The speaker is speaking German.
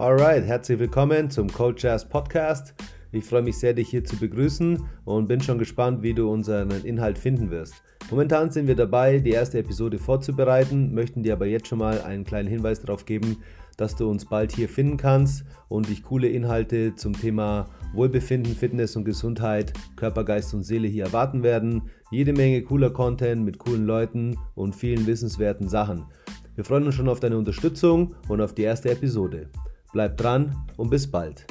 Alright, herzlich willkommen zum Cold Jazz Podcast. Ich freue mich sehr, dich hier zu begrüßen und bin schon gespannt, wie du unseren Inhalt finden wirst. Momentan sind wir dabei, die erste Episode vorzubereiten, möchten dir aber jetzt schon mal einen kleinen Hinweis darauf geben, dass du uns bald hier finden kannst und dich coole Inhalte zum Thema Wohlbefinden, Fitness und Gesundheit, Körper, Geist und Seele hier erwarten werden. Jede Menge cooler Content mit coolen Leuten und vielen wissenswerten Sachen. Wir freuen uns schon auf deine Unterstützung und auf die erste Episode. Bleib dran und bis bald.